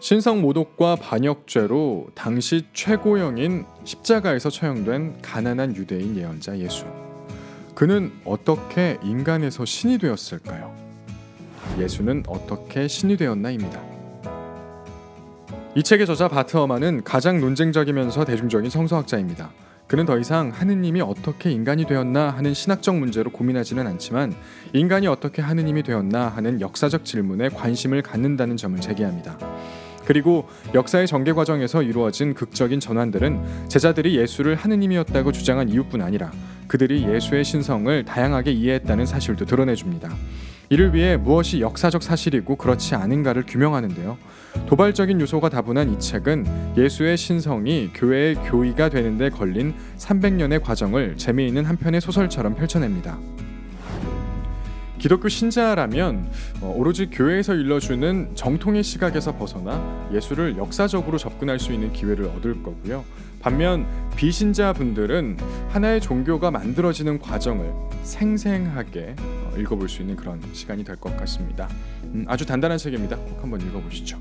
신성 모독과 반역죄로 당시 최고형인 십자가에서 처형된 가난한 유대인 예언자 예수. 그는 어떻게 인간에서 신이 되었을까요? 예수는 어떻게 신이 되었나입니다. 이 책의 저자 바트어만은 가장 논쟁적이면서 대중적인 성서학자입니다. 그는 더 이상 하느님이 어떻게 인간이 되었나 하는 신학적 문제로 고민하지는 않지만 인간이 어떻게 하느님이 되었나 하는 역사적 질문에 관심을 갖는다는 점을 제기합니다. 그리고 역사의 전개 과정에서 이루어진 극적인 전환들은 제자들이 예수를 하느님이었다고 주장한 이유뿐 아니라 그들이 예수의 신성을 다양하게 이해했다는 사실도 드러내줍니다. 이를 위해 무엇이 역사적 사실이고 그렇지 않은가를 규명하는데요. 도발적인 요소가 다분한 이 책은 예수의 신성이 교회의 교의가 되는데 걸린 300년의 과정을 재미있는 한 편의 소설처럼 펼쳐냅니다. 기독교 신자라면 어, 오로지 교회에서 일러주는 정통의 시각에서 벗어나 예수를 역사적으로 접근할 수 있는 기회를 얻을 거고요. 반면 비신자 분들은 하나의 종교가 만들어지는 과정을 생생하게 어, 읽어볼 수 있는 그런 시간이 될 것 같습니다. 음, 아주 단단한 책입니다. 꼭 한번 읽어보시죠.